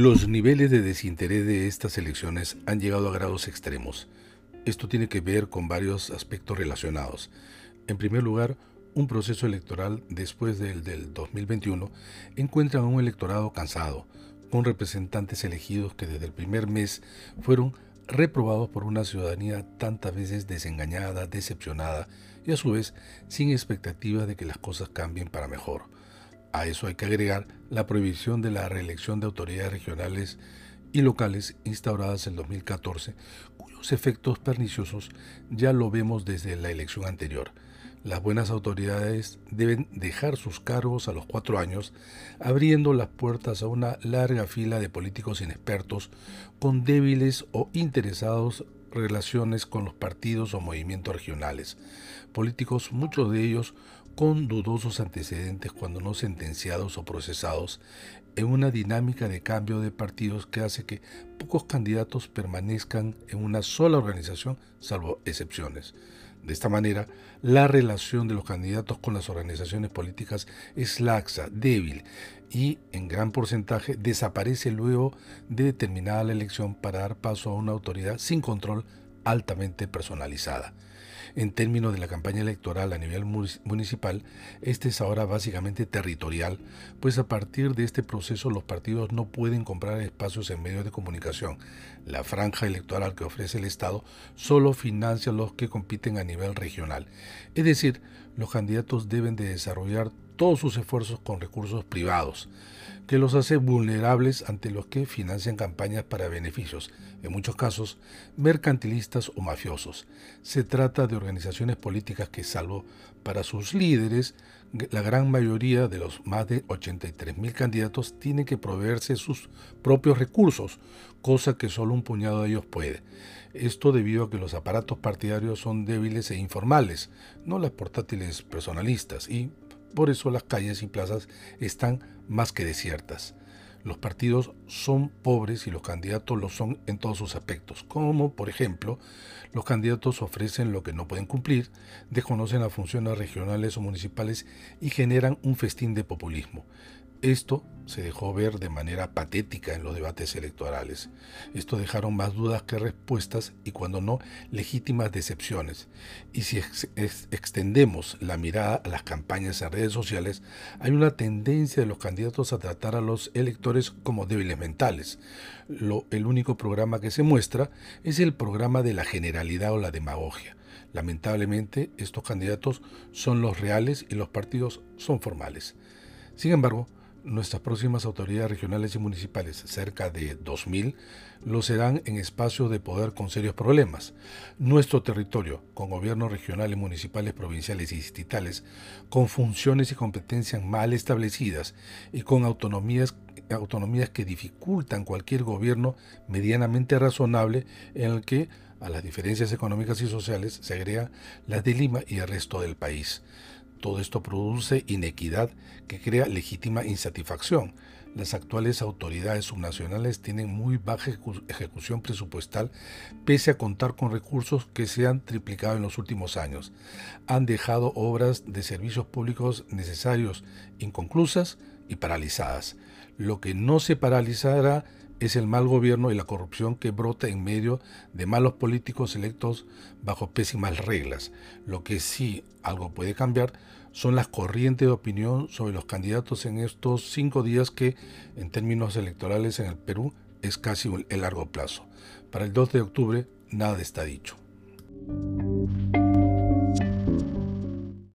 Los niveles de desinterés de estas elecciones han llegado a grados extremos. Esto tiene que ver con varios aspectos relacionados. En primer lugar, un proceso electoral después del del 2021 encuentra a un electorado cansado, con representantes elegidos que desde el primer mes fueron reprobados por una ciudadanía tantas veces desengañada, decepcionada y a su vez sin expectativa de que las cosas cambien para mejor. A eso hay que agregar la prohibición de la reelección de autoridades regionales y locales instauradas en 2014, cuyos efectos perniciosos ya lo vemos desde la elección anterior. Las buenas autoridades deben dejar sus cargos a los cuatro años, abriendo las puertas a una larga fila de políticos inexpertos con débiles o interesados relaciones con los partidos o movimientos regionales. Políticos, muchos de ellos con dudosos antecedentes cuando no sentenciados o procesados, en una dinámica de cambio de partidos que hace que pocos candidatos permanezcan en una sola organización, salvo excepciones. De esta manera, la relación de los candidatos con las organizaciones políticas es laxa, débil y, en gran porcentaje, desaparece luego de terminada la elección para dar paso a una autoridad sin control altamente personalizada. En términos de la campaña electoral a nivel municipal, este es ahora básicamente territorial, pues a partir de este proceso los partidos no pueden comprar espacios en medios de comunicación. La franja electoral que ofrece el Estado solo financia los que compiten a nivel regional. Es decir, los candidatos deben de desarrollar todos sus esfuerzos con recursos privados, que los hace vulnerables ante los que financian campañas para beneficios, en muchos casos mercantilistas o mafiosos. Se trata de organizaciones políticas que, salvo para sus líderes, la gran mayoría de los más de 83.000 candidatos tienen que proveerse sus propios recursos, cosa que solo un puñado de ellos puede. Esto debido a que los aparatos partidarios son débiles e informales, no las portátiles personalistas, y por eso las calles y plazas están más que desiertas. Los partidos son pobres y los candidatos lo son en todos sus aspectos, como por ejemplo, los candidatos ofrecen lo que no pueden cumplir, desconocen las funciones regionales o municipales y generan un festín de populismo. Esto se dejó ver de manera patética en los debates electorales. Esto dejaron más dudas que respuestas y cuando no, legítimas decepciones. Y si extendemos la mirada a las campañas en redes sociales, hay una tendencia de los candidatos a tratar a los electores como débiles mentales. El único programa que se muestra es el programa de la generalidad o la demagogia. Lamentablemente, estos candidatos son los reales y los partidos son formales. Sin embargo, nuestras próximas autoridades regionales y municipales, cerca de 2.000, lo serán en espacios de poder con serios problemas. Nuestro territorio, con gobiernos regionales, municipales, provinciales y distritales, con funciones y competencias mal establecidas y con autonomías, autonomías que dificultan cualquier gobierno medianamente razonable en el que a las diferencias económicas y sociales se agrega las de Lima y el resto del país. Todo esto produce inequidad que crea legítima insatisfacción. Las actuales autoridades subnacionales tienen muy baja ejecución presupuestal pese a contar con recursos que se han triplicado en los últimos años. Han dejado obras de servicios públicos necesarios inconclusas y paralizadas. Lo que no se paralizará es el mal gobierno y la corrupción que brota en medio de malos políticos electos bajo pésimas reglas. Lo que sí algo puede cambiar son las corrientes de opinión sobre los candidatos en estos cinco días que, en términos electorales en el Perú, es casi el largo plazo. Para el 2 de octubre, nada está dicho.